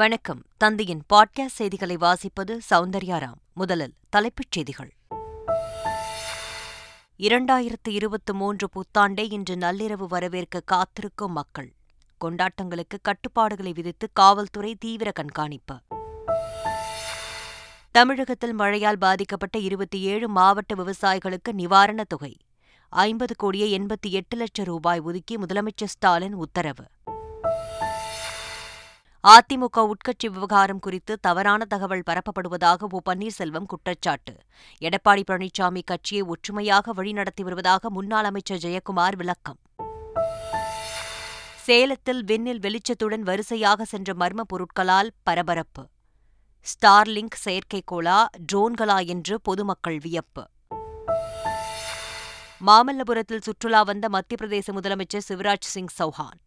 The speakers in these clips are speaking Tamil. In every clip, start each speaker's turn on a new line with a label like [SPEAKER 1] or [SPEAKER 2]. [SPEAKER 1] வணக்கம் தந்தையின் பாட்காஸ்ட் செய்திகளை வாசிப்பது சௌந்தர்யாராம் முதலில் தலைப்புச் செய்திகள் இரண்டாயிரத்து இருபத்தி மூன்று புத்தாண்டை இன்று நள்ளிரவு வரவேற்க காத்திருக்கும் மக்கள் கொண்டாட்டங்களுக்கு கட்டுப்பாடுகளை விதித்து காவல்துறை தீவிர கண்காணிப்பு தமிழகத்தில் மழையால் பாதிக்கப்பட்ட இருபத்தி ஏழு மாவட்ட விவசாயிகளுக்கு நிவாரணத் தொகை ஐம்பது கோடியே எண்பத்தி எட்டு லட்சம் ரூபாய் ஒதுக்கி முதலமைச்சர் ஸ்டாலின் உத்தரவு அதிமுக உட்கட்சி விவகாரம் குறித்து தவறான தகவல் பரப்பப்படுவதாக ஓ பன்னீர்செல்வம் குற்றச்சாட்டு எடப்பாடி பழனிசாமி கட்சியை ஒற்றுமையாக வழிநடத்தி வருவதாக முன்னாள் அமைச்சர் ஜெயக்குமார் விளக்கம் சேலத்தில் விண்ணில் வெளிச்சத்துடன் வரிசையாக சென்ற மர்ம பொருட்களால் பரபரப்பு ஸ்டார்லிங்க் செயற்கைக்கோளா ட்ரோன்களா என்று பொதுமக்கள் வியப்பு மாமல்லபுரத்தில் சுற்றுலா வந்த மத்திய பிரதேச முதலமைச்சர் சிவராஜ் சிங் சௌஹான்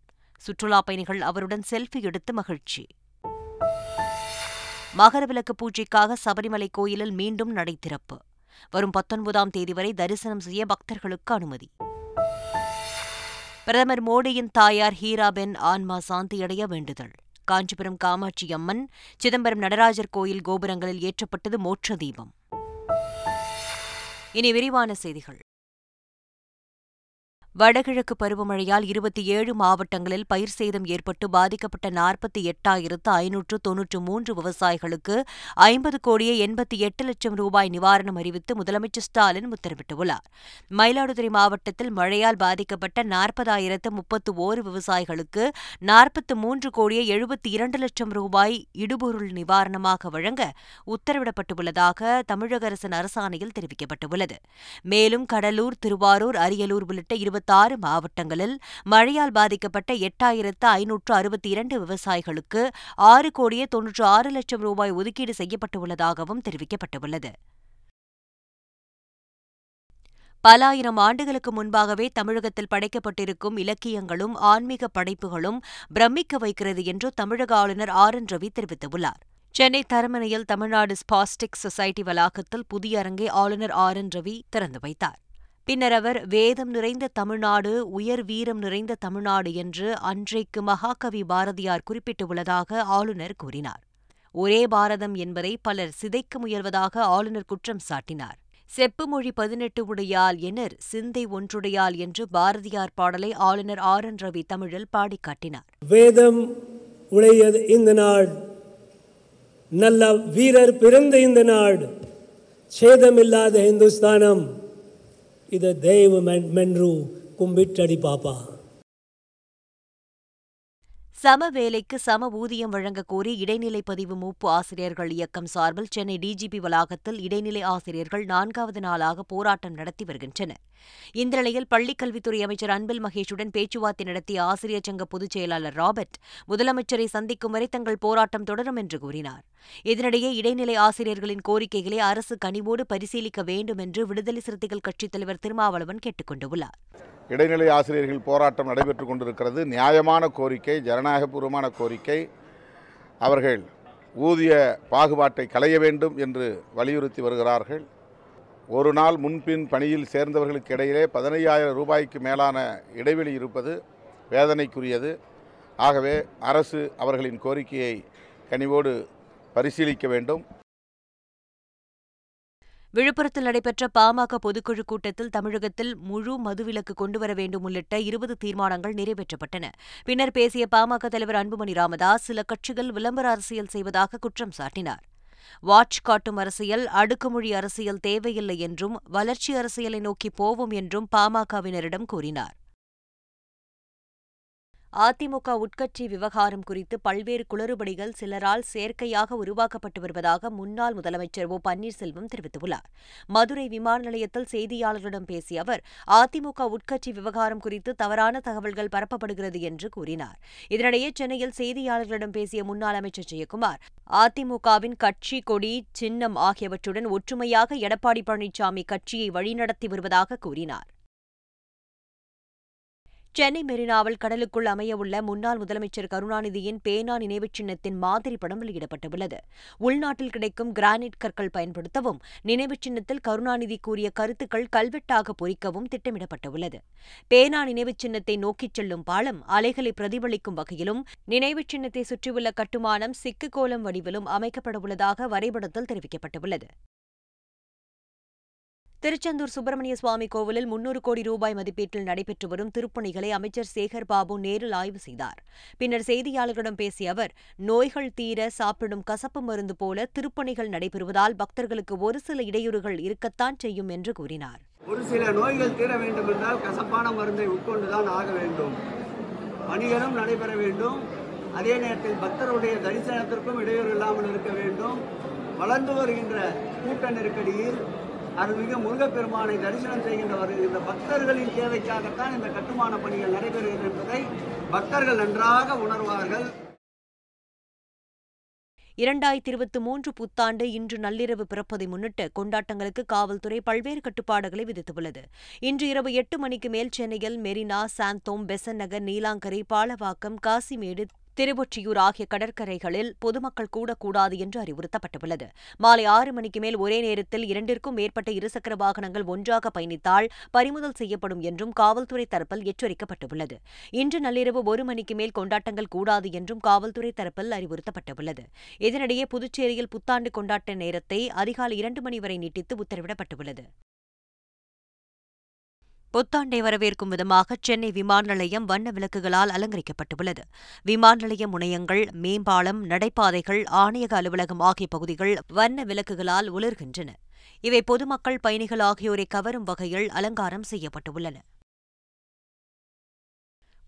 [SPEAKER 1] சுற்றுலா பயணிகள் அவருடன் செல்ஃபி எடுத்து மகிழ்ச்சி மகரவிளக்கு பூஜைக்காக சபரிமலை கோயிலில் மீண்டும் நடை திறப்பு வரும் பத்தொன்பதாம் தேதி வரை தரிசனம் செய்ய பக்தர்களுக்கு அனுமதி பிரதமர் மோடியின் தாயார் ஹீராபென் ஆன்மா சாந்தியடைய வேண்டுதல் காஞ்சிபுரம் காமாட்சி அம்மன் சிதம்பரம் நடராஜர் கோயில் கோபுரங்களில் ஏற்றப்பட்டது மோட்ச தீபம் இனி விரிவான செய்திகள் வடகிழக்கு பருவமழையால் இருபத்தி ஏழு மாவட்டங்களில் பயிர் சேதம் ஏற்பட்டு பாதிக்கப்பட்ட நாற்பத்தி எட்டாயிரத்து ஐநூற்று தொன்னூற்று மூன்று விவசாயிகளுக்கு ஐம்பது கோடியே எண்பத்தி எட்டு லட்சம் ரூபாய் நிவாரணம் அறிவித்து முதலமைச்சர் ஸ்டாலின் உத்தரவிட்டுள்ளார் மயிலாடுதுறை மாவட்டத்தில் மழையால் பாதிக்கப்பட்ட நாற்பதாயிரத்து முப்பத்து ஓரு விவசாயிகளுக்கு நாற்பத்து மூன்று கோடியே எழுபத்தி இரண்டு லட்சம் ரூபாய் இடுபொருள் நிவாரணமாக வழங்க உத்தரவிடப்பட்டுள்ளதாக தமிழக அரசின் அரசாணையில் தெரிவிக்கப்பட்டுள்ளது மேலும் கடலூர் திருவாரூர் அரியலூர் உள்ளிட்ட ஆறு மாவட்டங்களில் மழையால் பாதிக்கப்பட்ட எட்டாயிரத்து ஐநூற்று அறுபத்தி இரண்டு விவசாயிகளுக்கு ஆறு கோடியே தொன்னூற்று ஆறு லட்சம் ரூபாய் ஒதுக்கீடு செய்யப்பட்டுள்ளதாகவும் தெரிவிக்கப்பட்டுள்ளது பல ஆயிரம் ஆண்டுகளுக்கு முன்பாகவே தமிழகத்தில் படைக்கப்பட்டிருக்கும் இலக்கியங்களும் ஆன்மீக படைப்புகளும் பிரமிக்க வைக்கிறது என்று தமிழக ஆளுநர் ஆர் என் ரவி தெரிவித்துள்ளார் சென்னை தரமணையில் தமிழ்நாடு ஸ்பாஸ்டிக் சொசைட்டி வளாகத்தில் புதிய அரங்கை ஆளுநர் ஆர் என் ரவி திறந்து வைத்தார் பின்னர் அவர் வேதம் நிறைந்த தமிழ்நாடு உயர் வீரம் நிறைந்த தமிழ்நாடு என்று அன்றைக்கு மகாகவி பாரதியார் குறிப்பிட்டுள்ளதாக ஆளுநர் கூறினார் ஒரே பாரதம் என்பதை பலர் சிதைக்க முயல்வதாக ஆளுநர் குற்றம் சாட்டினார் செப்பு மொழி பதினெட்டு உடையால் எனர் சிந்தை ஒன்றுடையால் என்று பாரதியார் பாடலை ஆளுநர் ஆர் என் ரவி தமிழில் பாடி காட்டினார் வேதம் உடையது இந்த நாள் நல்ல வீரர் பிறந்த இந்த நாடு சேதமில்லாத இந்துஸ்தானம் இதை தெய்வ மென்று கும்பிட்டடி பாப்பா சம வேலைக்கு சம ஊதியம் வழங்க கோரி இடைநிலை பதிவு மூப்பு ஆசிரியர்கள் இயக்கம் சார்பில் சென்னை டிஜிபி வளாகத்தில் இடைநிலை ஆசிரியர்கள் நான்காவது நாளாக போராட்டம் நடத்தி வருகின்றனர் இந்த நிலையில் பள்ளிக்கல்வித்துறை அமைச்சர் அன்பில் மகேஷுடன் பேச்சுவார்த்தை நடத்திய ஆசிரியர் சங்க பொதுச் செயலாளர் ராபர்ட் முதலமைச்சரை சந்திக்கும் வரை தங்கள் போராட்டம் தொடரும் என்று கூறினார் இதனிடையே இடைநிலை ஆசிரியர்களின் கோரிக்கைகளை அரசு கனிவோடு பரிசீலிக்க வேண்டும் என்று விடுதலை சிறுத்தைகள் கட்சித் தலைவர் திருமாவளவன் கேட்டுக்கொண்டுள்ளார்
[SPEAKER 2] இடைநிலை ஆசிரியர்கள் போராட்டம் நடைபெற்றுக் கொண்டிருக்கிறது நியாயமான கோரிக்கை ஜனநாயகபூர்வமான கோரிக்கை அவர்கள் ஊதிய பாகுபாட்டை களைய வேண்டும் என்று வலியுறுத்தி வருகிறார்கள் ஒரு நாள் முன்பின் பணியில் சேர்ந்தவர்களுக்கு இடையிலே பதினையாயிரம் ரூபாய்க்கு மேலான இடைவெளி இருப்பது வேதனைக்குரியது ஆகவே அரசு அவர்களின் கோரிக்கையை கனிவோடு பரிசீலிக்க வேண்டும்
[SPEAKER 1] விழுப்புரத்தில் நடைபெற்ற பாமக பொதுக்குழு கூட்டத்தில் தமிழகத்தில் முழு மதுவிலக்கு கொண்டுவர வேண்டும் உள்ளிட்ட இருபது தீர்மானங்கள் நிறைவேற்றப்பட்டன பின்னர் பேசிய பாமக தலைவர் அன்புமணி ராமதாஸ் சில கட்சிகள் விளம்பர அரசியல் செய்வதாக குற்றம் சாட்டினார் வாட்ச் காட்டும் அரசியல் அடுக்குமொழி அரசியல் தேவையில்லை என்றும் வளர்ச்சி அரசியலை நோக்கி போவோம் என்றும் பாமகவினரிடம் கூறினார் அதிமுக உட்கட்சி விவகாரம் குறித்து பல்வேறு குளறுபடிகள் சிலரால் செயற்கையாக உருவாக்கப்பட்டு வருவதாக முன்னாள் முதலமைச்சர் ஓ பன்னீர்செல்வம் தெரிவித்துள்ளார் மதுரை விமான நிலையத்தில் செய்தியாளர்களிடம் பேசிய அவர் அதிமுக உட்கட்சி விவகாரம் குறித்து தவறான தகவல்கள் பரப்பப்படுகிறது என்று கூறினார் இதனிடையே சென்னையில் செய்தியாளர்களிடம் பேசிய முன்னாள் அமைச்சர் ஜெயக்குமார் அதிமுகவின் கட்சி கொடி சின்னம் ஆகியவற்றுடன் ஒற்றுமையாக எடப்பாடி பழனிசாமி கட்சியை வழிநடத்தி வருவதாக கூறினார் சென்னை மெரினாவில் கடலுக்குள் அமையவுள்ள முன்னாள் முதலமைச்சர் கருணாநிதியின் பேனா நினைவுச் சின்னத்தின் மாதிரி படம் வெளியிடப்பட்டுள்ளது உள்நாட்டில் கிடைக்கும் கிரானைட் கற்கள் பயன்படுத்தவும் நினைவுச் சின்னத்தில் கருணாநிதி கூறிய கருத்துக்கள் கல்வெட்டாக பொறிக்கவும் திட்டமிடப்பட்டுள்ளது பேனா நினைவு சின்னத்தை நோக்கிச் செல்லும் பாலம் அலைகளை பிரதிபலிக்கும் வகையிலும் நினைவுச் சின்னத்தை சுற்றியுள்ள கட்டுமானம் சிக்கு கோலம் வடிவிலும் அமைக்கப்படவுள்ளதாக வரைபடத்தில் தெரிவிக்கப்பட்டுள்ளது திருச்செந்தூர் சுப்பிரமணிய சுவாமி கோவிலில் முன்னூறு கோடி ரூபாய் மதிப்பீட்டில் நடைபெற்று வரும் திருப்பணிகளை அமைச்சர் சேகர் பாபு நேரில் ஆய்வு செய்தார் பின்னர் செய்தியாளர்களிடம் பேசிய அவர் நோய்கள் தீர சாப்பிடும் கசப்பு மருந்து போல திருப்பணிகள் நடைபெறுவதால் பக்தர்களுக்கு ஒரு சில இடையூறுகள் இருக்கத்தான் செய்யும் என்று கூறினார்
[SPEAKER 3] ஒரு சில நோய்கள் தீர வேண்டும் என்றால் கசப்பான மருந்தை உட்கொண்டுதான் ஆக வேண்டும் பணிகளும் நடைபெற வேண்டும் அதே நேரத்தில் பக்தருடைய தரிசனத்திற்கும் இடையூறு இல்லாமல் இருக்க வேண்டும் வளர்ந்து வருகின்ற கூட்ட நெருக்கடியில் அருள்மிகு முருகப்பெருமானை தரிசனம் செய்கின்ற வருகின்ற பக்தர்களின் தேவைக்காகத்தான் இந்த கட்டுமான பணிகள் நடைபெறுகிறது
[SPEAKER 1] என்பதை பக்தர்கள் நன்றாக உணர்வார்கள் இரண்டாயிரத்தி இருபத்தி மூன்று புத்தாண்டு இன்று நள்ளிரவு பிறப்பதை முன்னிட்டு கொண்டாட்டங்களுக்கு காவல்துறை பல்வேறு கட்டுப்பாடுகளை விதித்துள்ளது இன்று இரவு எட்டு மணிக்கு மேல் சென்னையில் மெரினா சாந்தோம் பெசன் நகர் நீலாங்கரை பாலவாக்கம் காசிமேடு திருவொற்றியூர் ஆகிய கடற்கரைகளில் பொதுமக்கள் கூடக்கூடாது என்று அறிவுறுத்தப்பட்டுள்ளது மாலை ஆறு மணிக்கு மேல் ஒரே நேரத்தில் இரண்டிற்கும் மேற்பட்ட இருசக்கர வாகனங்கள் ஒன்றாக பயணித்தால் பறிமுதல் செய்யப்படும் என்றும் காவல்துறை தரப்பில் எச்சரிக்கப்பட்டுள்ளது இன்று நள்ளிரவு ஒரு மணிக்கு மேல் கொண்டாட்டங்கள் கூடாது என்றும் காவல்துறை தரப்பில் அறிவுறுத்தப்பட்டுள்ளது இதனிடையே புதுச்சேரியில் புத்தாண்டு கொண்டாட்ட நேரத்தை அதிகாலை இரண்டு மணி வரை நீட்டித்து உத்தரவிடப்பட்டுள்ளது புத்தாண்டை வரவேற்கும் விதமாக சென்னை விமான நிலையம் வண்ண விளக்குகளால் அலங்கரிக்கப்பட்டுள்ளது விமான நிலைய முனையங்கள் மேம்பாலம் நடைபாதைகள் ஆணையக அலுவலகம் ஆகிய பகுதிகள் வண்ண விளக்குகளால் ஒளிர்கின்றன இவை பொதுமக்கள் பயணிகள் ஆகியோரை கவரும் வகையில் அலங்காரம் செய்யப்பட்டுள்ளன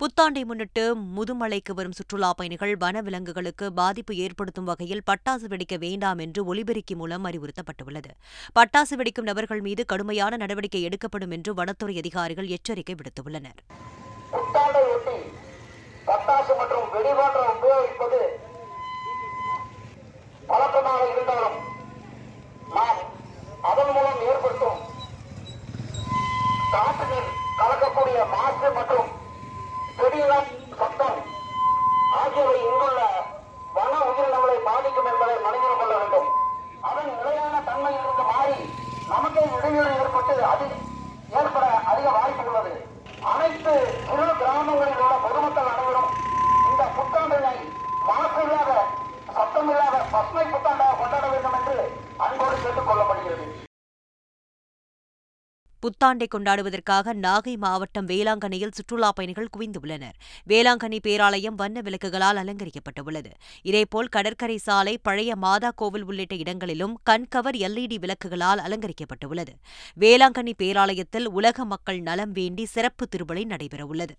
[SPEAKER 1] புத்தாண்டை முன்னிட்டு முதுமலைக்கு வரும் சுற்றுலாப் பயணிகள் வனவிலங்குகளுக்கு பாதிப்பு ஏற்படுத்தும் வகையில் பட்டாசு வெடிக்க வேண்டாம் என்று ஒலிபெருக்கி மூலம் அறிவுறுத்தப்பட்டுள்ளது பட்டாசு வெடிக்கும் நபர்கள் மீது கடுமையான நடவடிக்கை எடுக்கப்படும் என்று வனத்துறை அதிகாரிகள் எச்சரிக்கை விடுத்துள்ளனர்
[SPEAKER 4] மாசு மற்றும் கொடியிடம் சத்தம் ஆகியவை இங்குள்ள வன உயிரினங்களை பாதிக்கும் என்பதை மனிதர் கொள்ள வேண்டும் அதன் நிலையான தன்மையிலிருந்து மாறி நமக்கே இடையூறு ஏற்பட்டு அது ஏற்பட
[SPEAKER 1] புத்தாண்டை கொண்டாடுவதற்காக நாகை மாவட்டம் வேளாங்கண்ணியில் சுற்றுலாப் பயணிகள் குவிந்துள்ளனர் வேளாங்கண்ணி பேராலயம் வண்ண விளக்குகளால் அலங்கரிக்கப்பட்டுள்ளது இதேபோல் கடற்கரை சாலை பழைய மாதா கோவில் உள்ளிட்ட இடங்களிலும் கண்கவர் எல்இடி விளக்குகளால் அலங்கரிக்கப்பட்டுள்ளது வேளாங்கண்ணி பேராலயத்தில் உலக மக்கள் நலம் வேண்டி சிறப்பு திருவிழை நடைபெறவுள்ளது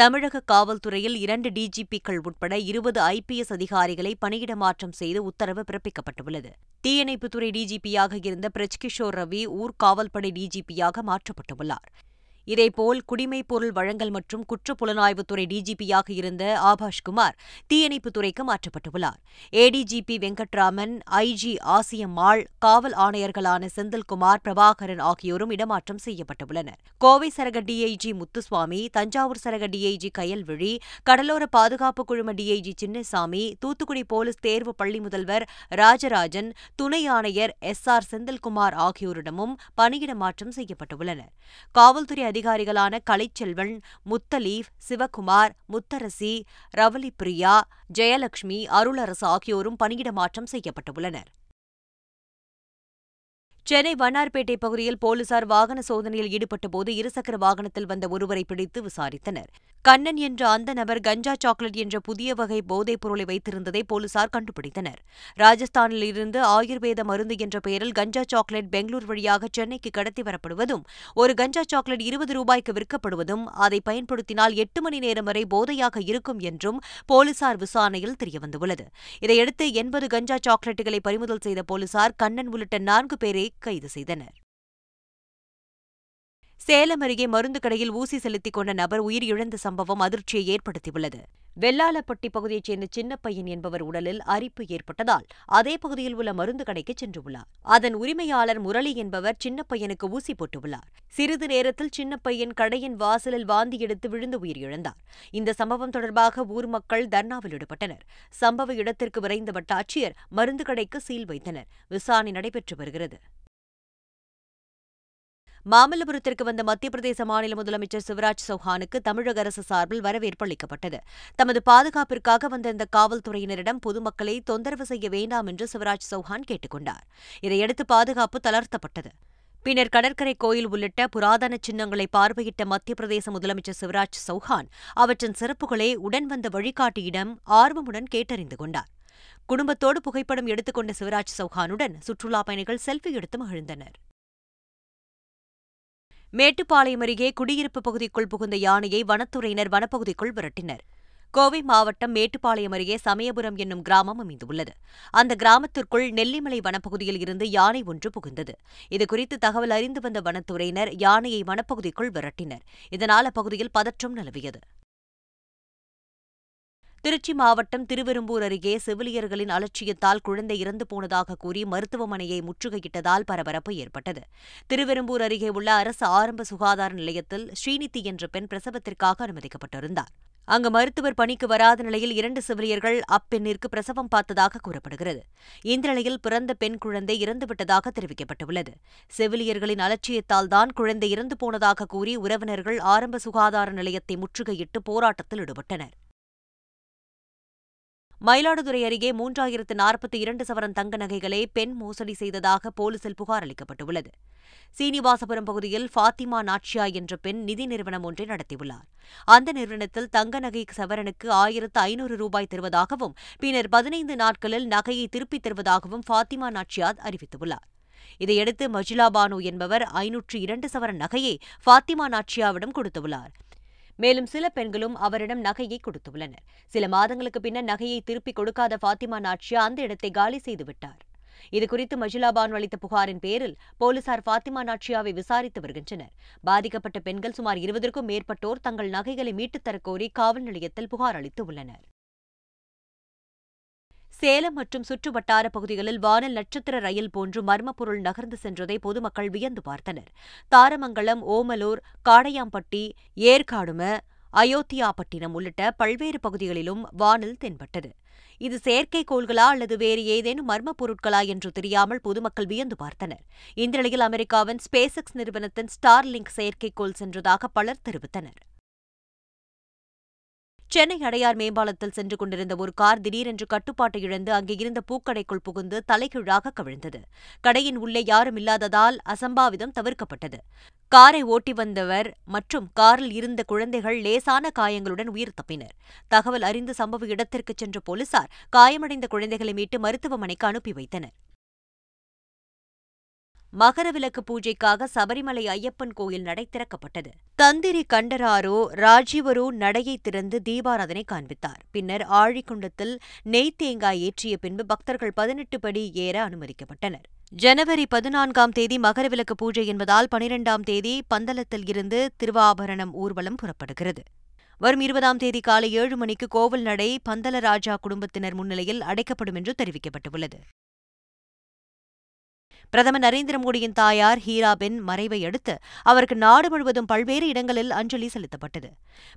[SPEAKER 1] தமிழக காவல்துறையில் இரண்டு டிஜிபிக்கள் உட்பட இருபது ஐபிஎஸ் அதிகாரிகளை பணியிட மாற்றம் செய்து உத்தரவு பிறப்பிக்கப்பட்டுள்ளது தீயணைப்புத்துறை டிஜிபியாக இருந்த பிரஜ்கிஷோர் ரவி ஊர்காவல்படை டிஜிபியாக மாற்றப்பட்டுள்ளார் இதேபோல் பொருள் வழங்கல் மற்றும் குற்றப்புலனாய்வுத்துறை டிஜிபியாக இருந்த ஆபாஷ்குமார் துறைக்கு மாற்றப்பட்டுள்ளார் ஏடிஜிபி வெங்கட்ராமன் ஐஜி ஆசியம்மாள் காவல் ஆணையர்களான செந்தில்குமார் பிரபாகரன் ஆகியோரும் இடமாற்றம் செய்யப்பட்டுள்ளனர் கோவை சரக டிஐஜி முத்துசுவாமி தஞ்சாவூர் சரக டிஐஜி கயல்விழி கடலோர பாதுகாப்பு குழும டிஐஜி சின்னசாமி தூத்துக்குடி போலீஸ் தேர்வு பள்ளி முதல்வர் ராஜராஜன் துணை ஆணையர் எஸ் ஆர் செந்தில்குமார் ஆகியோரிடமும் பணியிட மாற்றம் செய்யப்பட்டுள்ளனர் காவல்துறை அதிகாரிகளான கலைச்செல்வன் முத்தலீப் சிவகுமார் முத்தரசி பிரியா ஜெயலட்சுமி அருளரசு ஆகியோரும் பணியிட மாற்றம் செய்யப்பட்டுள்ளனர் சென்னை வண்ணார்பேட்டை பகுதியில் போலீசார் வாகன சோதனையில் ஈடுபட்டபோது இருசக்கர வாகனத்தில் வந்த ஒருவரை பிடித்து விசாரித்தனர் கண்ணன் என்ற அந்த நபர் கஞ்சா சாக்லேட் என்ற புதிய வகை போதைப் பொருளை வைத்திருந்ததை போலீசார் கண்டுபிடித்தனர் ராஜஸ்தானில் இருந்து ஆயுர்வேத மருந்து என்ற பெயரில் கஞ்சா சாக்லேட் பெங்களூர் வழியாக சென்னைக்கு கடத்தி வரப்படுவதும் ஒரு கஞ்சா சாக்லேட் இருபது ரூபாய்க்கு விற்கப்படுவதும் அதை பயன்படுத்தினால் எட்டு மணி நேரம் வரை போதையாக இருக்கும் என்றும் போலீசார் விசாரணையில் தெரியவந்துள்ளது இதையடுத்து எண்பது கஞ்சா சாக்லேட்டுகளை பறிமுதல் செய்த போலீசார் கண்ணன் உள்ளிட்ட நான்கு பேரை கைது செய்தனர் சேலம் அருகே மருந்து கடையில் ஊசி செலுத்திக் கொண்ட நபர் உயிரிழந்த சம்பவம் அதிர்ச்சியை ஏற்படுத்தியுள்ளது வெள்ளாளப்பட்டி பகுதியைச் சேர்ந்த சின்னப்பையன் என்பவர் உடலில் அரிப்பு ஏற்பட்டதால் அதே பகுதியில் உள்ள மருந்து கடைக்கு சென்றுள்ளார் அதன் உரிமையாளர் முரளி என்பவர் சின்னப்பையனுக்கு ஊசி போட்டுள்ளார் சிறிது நேரத்தில் சின்னப்பையன் கடையின் வாசலில் வாந்தி எடுத்து விழுந்து உயிரிழந்தார் இந்த சம்பவம் தொடர்பாக ஊர் மக்கள் தர்ணாவில் ஈடுபட்டனர் சம்பவ இடத்திற்கு விரைந்த வட்டாட்சியர் மருந்து கடைக்கு சீல் வைத்தனர் விசாரணை நடைபெற்று வருகிறது மாமல்லபுரத்திற்கு வந்த மத்திய பிரதேச மாநில முதலமைச்சர் சிவராஜ் சௌஹானுக்கு தமிழக அரசு சார்பில் வரவேற்பு அளிக்கப்பட்டது தமது பாதுகாப்பிற்காக வந்த இந்த காவல்துறையினரிடம் பொதுமக்களை தொந்தரவு செய்ய வேண்டாம் என்று சிவராஜ் சௌஹான் கேட்டுக் கொண்டார் இதையடுத்து பாதுகாப்பு தளர்த்தப்பட்டது பின்னர் கடற்கரை கோயில் உள்ளிட்ட புராதன சின்னங்களை பார்வையிட்ட மத்திய பிரதேச முதலமைச்சர் சிவராஜ் சௌஹான் அவற்றின் சிறப்புகளை உடன் வந்த வழிகாட்டியிடம் ஆர்வமுடன் கேட்டறிந்து கொண்டார் குடும்பத்தோடு புகைப்படம் எடுத்துக்கொண்ட சிவராஜ் சௌஹானுடன் சுற்றுலாப் பயணிகள் செல்ஃபி எடுத்து மகிழ்ந்தனர் மேட்டுப்பாளையம் அருகே குடியிருப்பு பகுதிக்குள் புகுந்த யானையை வனத்துறையினர் வனப்பகுதிக்குள் விரட்டினர் கோவை மாவட்டம் மேட்டுப்பாளையம் அருகே சமயபுரம் என்னும் கிராமம் அமைந்துள்ளது அந்த கிராமத்திற்குள் நெல்லிமலை வனப்பகுதியில் இருந்து யானை ஒன்று புகுந்தது இதுகுறித்து தகவல் அறிந்து வந்த வனத்துறையினர் யானையை வனப்பகுதிக்குள் விரட்டினர் இதனால் அப்பகுதியில் பதற்றம் நிலவியது திருச்சி மாவட்டம் திருவெரும்பூர் அருகே செவிலியர்களின் அலட்சியத்தால் குழந்தை இறந்து போனதாக கூறி மருத்துவமனையை முற்றுகையிட்டதால் பரபரப்பு ஏற்பட்டது திருவெரும்பூர் அருகே உள்ள அரசு ஆரம்ப சுகாதார நிலையத்தில் ஸ்ரீநிதி என்ற பெண் பிரசவத்திற்காக அனுமதிக்கப்பட்டிருந்தார் அங்கு மருத்துவர் பணிக்கு வராத நிலையில் இரண்டு செவிலியர்கள் அப்பெண்ணிற்கு பிரசவம் பார்த்ததாக கூறப்படுகிறது இந்த நிலையில் பிறந்த பெண் குழந்தை இறந்துவிட்டதாக தெரிவிக்கப்பட்டுள்ளது செவிலியர்களின் அலட்சியத்தால் தான் குழந்தை இறந்து போனதாக கூறி உறவினர்கள் ஆரம்ப சுகாதார நிலையத்தை முற்றுகையிட்டு போராட்டத்தில் ஈடுபட்டனர் மயிலாடுதுறை அருகே மூன்றாயிரத்து நாற்பத்தி இரண்டு சவரன் தங்க நகைகளை பெண் மோசடி செய்ததாக போலீசில் புகார் அளிக்கப்பட்டுள்ளது சீனிவாசபுரம் பகுதியில் ஃபாத்திமா நாட்சியா என்ற பெண் நிதி நிறுவனம் ஒன்றை நடத்தியுள்ளார் அந்த நிறுவனத்தில் தங்க நகை சவரனுக்கு ஆயிரத்து ஐநூறு ரூபாய் தருவதாகவும் பின்னர் பதினைந்து நாட்களில் நகையை திருப்பித் தருவதாகவும் ஃபாத்திமா நாட்சியாத் அறிவித்துள்ளார் இதையடுத்து மஜிலா பானு என்பவர் ஐநூற்று இரண்டு சவரன் நகையை ஃபாத்திமா நாட்சியாவிடம் கொடுத்துள்ளார் மேலும் சில பெண்களும் அவரிடம் நகையை கொடுத்துள்ளனர் சில மாதங்களுக்கு பின்னர் நகையை திருப்பிக் கொடுக்காத ஃபாத்திமா நாட்ஷியா அந்த இடத்தை காலி செய்துவிட்டார் இதுகுறித்து மஜிலாபானு அளித்த புகாரின் பேரில் போலீசார் ஃபாத்திமா நாட்சியாவை விசாரித்து வருகின்றனர் பாதிக்கப்பட்ட பெண்கள் சுமார் இருபதற்கும் மேற்பட்டோர் தங்கள் நகைகளை மீட்டுத் தரக்கோரி காவல் நிலையத்தில் புகார் அளித்து உள்ளனர் சேலம் மற்றும் சுற்றுவட்டார பகுதிகளில் வானல் நட்சத்திர ரயில் போன்று மர்ம பொருள் நகர்ந்து சென்றதை பொதுமக்கள் வியந்து பார்த்தனர் தாரமங்கலம் ஓமலூர் காடையாம்பட்டி ஏற்காடும அயோத்தியாப்பட்டினம் உள்ளிட்ட பல்வேறு பகுதிகளிலும் வானல் தென்பட்டது இது செயற்கைக்கோள்களா அல்லது வேறு ஏதேனும் மர்ம பொருட்களா என்று தெரியாமல் பொதுமக்கள் வியந்து பார்த்தனர் இந்த நிலையில் அமெரிக்காவின் எக்ஸ் நிறுவனத்தின் ஸ்டார் லிங்க் செயற்கைக்கோள் சென்றதாக பலர் தெரிவித்தனர் சென்னை அடையார் மேம்பாலத்தில் சென்று கொண்டிருந்த ஒரு கார் திடீரென்று கட்டுப்பாட்டை இழந்து அங்கே இருந்த பூக்கடைக்குள் புகுந்து தலைகீழாக கவிழ்ந்தது கடையின் உள்ளே யாரும் இல்லாததால் அசம்பாவிதம் தவிர்க்கப்பட்டது காரை ஓட்டி வந்தவர் மற்றும் காரில் இருந்த குழந்தைகள் லேசான காயங்களுடன் உயிர் தப்பினர் தகவல் அறிந்து சம்பவ இடத்திற்கு சென்ற போலீசார் காயமடைந்த குழந்தைகளை மீட்டு மருத்துவமனைக்கு அனுப்பி வைத்தனர் மகரவிலக்கு பூஜைக்காக சபரிமலை ஐயப்பன் கோயில் நடை திறக்கப்பட்டது தந்திரி கண்டராரோ ராஜீவரோ நடையை திறந்து தீபாராதனை காண்பித்தார் பின்னர் ஆழிக்குண்டத்தில் நெய் தேங்காய் ஏற்றிய பின்பு பக்தர்கள் பதினெட்டு படி ஏற அனுமதிக்கப்பட்டனர் ஜனவரி பதினான்காம் தேதி மகரவிலக்கு பூஜை என்பதால் பனிரெண்டாம் தேதி பந்தலத்தில் இருந்து திருவாபரணம் ஊர்வலம் புறப்படுகிறது வரும் இருபதாம் தேதி காலை ஏழு மணிக்கு கோவில் நடை பந்தலராஜா குடும்பத்தினர் முன்னிலையில் அடைக்கப்படும் என்று தெரிவிக்கப்பட்டுள்ளது பிரதமர் நரேந்திர மோடியின் தாயார் ஹீராபென் மறைவை அடுத்து அவருக்கு நாடு முழுவதும் பல்வேறு இடங்களில் அஞ்சலி செலுத்தப்பட்டது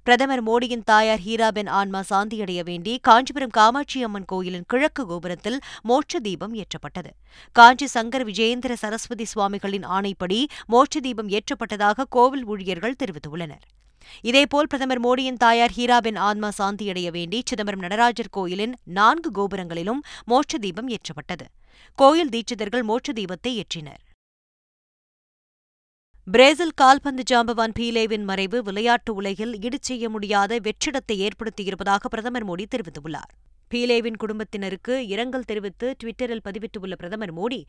[SPEAKER 1] பிரதமர் மோடியின் தாயார் ஹீராபென் ஆன்மா சாந்தியடைய வேண்டி காஞ்சிபுரம் காமாட்சி அம்மன் கோயிலின் கிழக்கு கோபுரத்தில் மோட்ச தீபம் ஏற்றப்பட்டது காஞ்சி சங்கர் விஜயேந்திர சரஸ்வதி சுவாமிகளின் ஆணைப்படி மோட்ச தீபம் ஏற்றப்பட்டதாக கோவில் ஊழியர்கள் தெரிவித்துள்ளனர் இதேபோல் பிரதமர் மோடியின் தாயார் ஹீராபின் ஆன்மா சாந்தியடைய வேண்டி சிதம்பரம் நடராஜர் கோயிலின் நான்கு கோபுரங்களிலும் மோட்ச தீபம் ஏற்றப்பட்டது கோயில் தீட்சிதர்கள் மோட்ச தீபத்தை ஏற்றினர் பிரேசில் கால்பந்து ஜாம்பவான் பீலேவின் மறைவு விளையாட்டு உலகில் செய்ய முடியாத வெற்றிடத்தை ஏற்படுத்தியிருப்பதாக பிரதமர் மோடி தெரிவித்துள்ளார் பீலேவின் குடும்பத்தினருக்கு இரங்கல் தெரிவித்து ட்விட்டரில் பதிவிட்டுள்ள பிரதமர் மோடி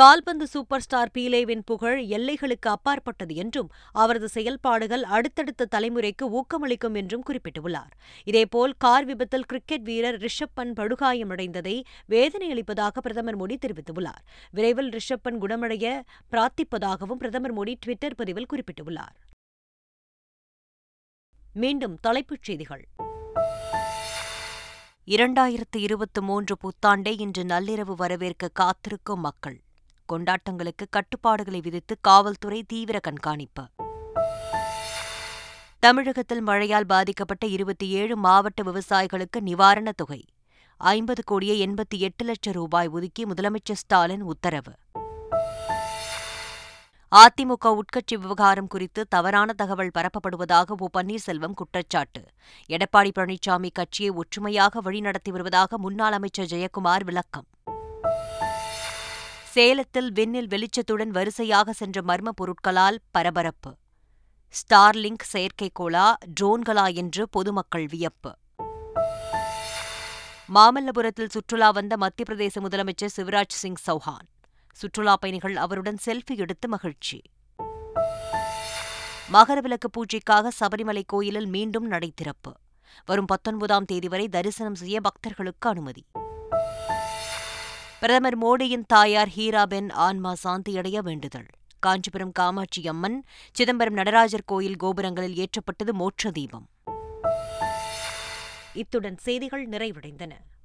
[SPEAKER 1] கால்பந்து சூப்பர் ஸ்டார் பீலேவின் புகழ் எல்லைகளுக்கு அப்பாற்பட்டது என்றும் அவரது செயல்பாடுகள் அடுத்தடுத்த தலைமுறைக்கு ஊக்கமளிக்கும் என்றும் குறிப்பிட்டுள்ளார் இதேபோல் கார் விபத்தில் கிரிக்கெட் வீரர் ரிஷப் பன் படுகாயமடைந்ததை வேதனையளிப்பதாக பிரதமர் மோடி தெரிவித்துள்ளார் விரைவில் ரிஷப் பன் குணமடைய பிரார்த்திப்பதாகவும் பிரதமர் மோடி ட்விட்டர் பதிவில் குறிப்பிட்டுள்ளார் மீண்டும் தலைப்புச் செய்திகள் இரண்டாயிரத்து இருபத்தி மூன்று புத்தாண்டை இன்று நள்ளிரவு வரவேற்க காத்திருக்கும் மக்கள் கொண்டாட்டங்களுக்கு கட்டுப்பாடுகளை விதித்து காவல்துறை தீவிர கண்காணிப்பு தமிழகத்தில் மழையால் பாதிக்கப்பட்ட இருபத்தி ஏழு மாவட்ட விவசாயிகளுக்கு நிவாரணத் தொகை ஐம்பது கோடியே எண்பத்தி எட்டு லட்சம் ரூபாய் ஒதுக்கி முதலமைச்சர் ஸ்டாலின் உத்தரவு அதிமுக உட்கட்சி விவகாரம் குறித்து தவறான தகவல் பரப்பப்படுவதாக ஓ பன்னீர்செல்வம் குற்றச்சாட்டு எடப்பாடி பழனிசாமி கட்சியை ஒற்றுமையாக வழிநடத்தி வருவதாக முன்னாள் அமைச்சர் ஜெயக்குமார் விளக்கம் சேலத்தில் விண்ணில் வெளிச்சத்துடன் வரிசையாக சென்ற மர்ம பொருட்களால் பரபரப்பு ஸ்டார்லிங்க் செயற்கைக்கோளா ட்ரோன்களா என்று பொதுமக்கள் வியப்பு மாமல்லபுரத்தில் சுற்றுலா வந்த மத்திய பிரதேச முதலமைச்சர் சிவராஜ் சிங் சௌஹான் சுற்றுலாப் பயணிகள் அவருடன் செல்ஃபி எடுத்து மகிழ்ச்சி மகரவிளக்கு பூஜைக்காக சபரிமலை கோயிலில் மீண்டும் நடை திறப்பு வரும் பத்தொன்பதாம் தேதி வரை தரிசனம் செய்ய பக்தர்களுக்கு அனுமதி பிரதமர் மோடியின் தாயார் ஹீராபென் ஆன்மா சாந்தியடைய வேண்டுதல் காஞ்சிபுரம் காமாட்சி அம்மன் சிதம்பரம் நடராஜர் கோயில் கோபுரங்களில் ஏற்றப்பட்டது மோட்ச தீபம் இத்துடன் செய்திகள் நிறைவடைந்தன